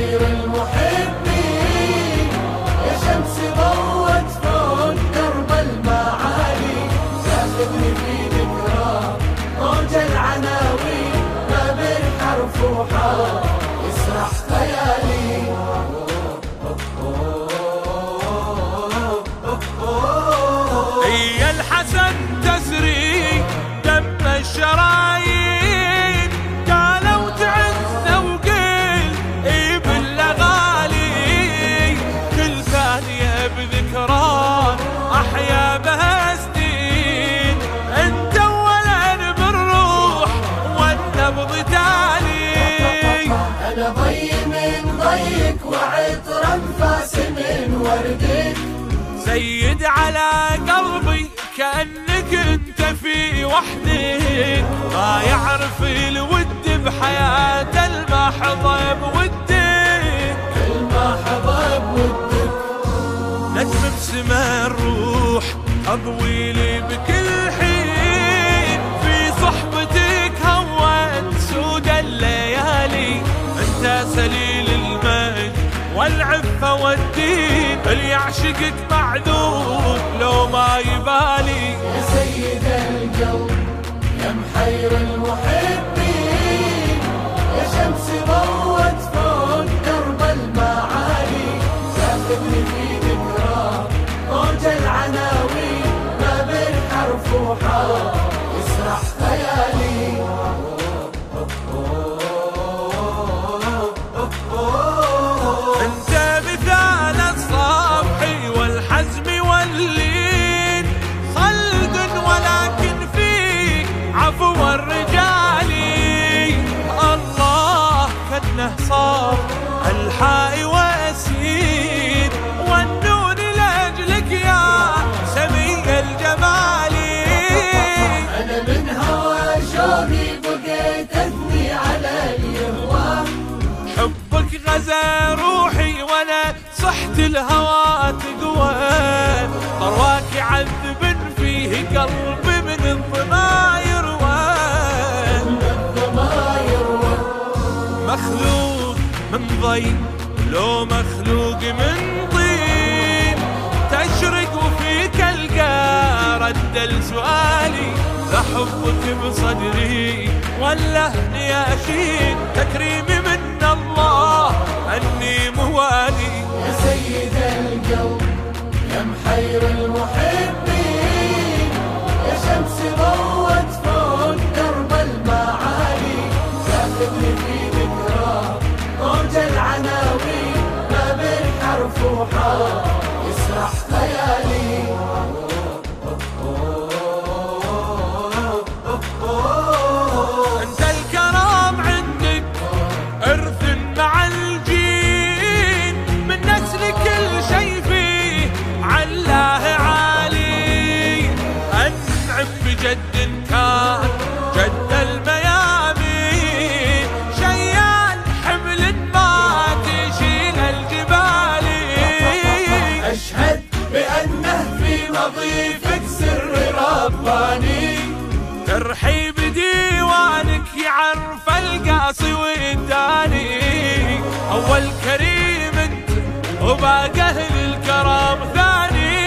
Everybody وردك سيد على قلبي كأنك أنت في وحدك. ما يعرف الود بحياته المحضة بودك المحضة بودك نجم بسما الروح أضوي لي بكل حين. في صحبتك هوت سود الليالي. أنت المجد والعفة والدين اللي يعشقك معذور لو ما يبالي. يا سيد القلب يا محير المحبين يا شمس ضوت فوق درب المعالي. تاخذني والنون لأجلك يا سمي الجمال. أنا من هوى شوقي بقيت أثني على اليهوى حبك غزا روحي وأنا صحت الهوى تقوى. طرواك يعذب فيه قلبي من الظما يروى ما يروى مخلوق من ضي لو مخلوق من طين تشرق وفيك القى رد لسؤالي لا حبك بصدري ولا نياشين تكريمي من الله أني موالي. بأنه في مضيفك سر رباني. ترحيب ديوانك يعرف القاصي والداني أول كريم أنت وباقي أهل الكرم ثاني.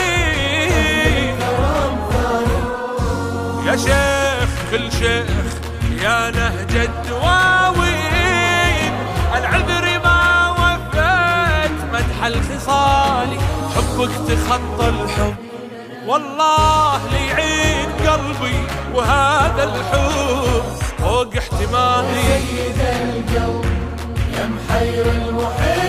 يا شيخ كل شيخ يا نهج الدواوين. العذر ما وفيت مدح الخصال. حبك تخطى الحب. والله ليعين قلبي وهذا الحب. فوق احتمالي. سيد القلب يا محير المحبين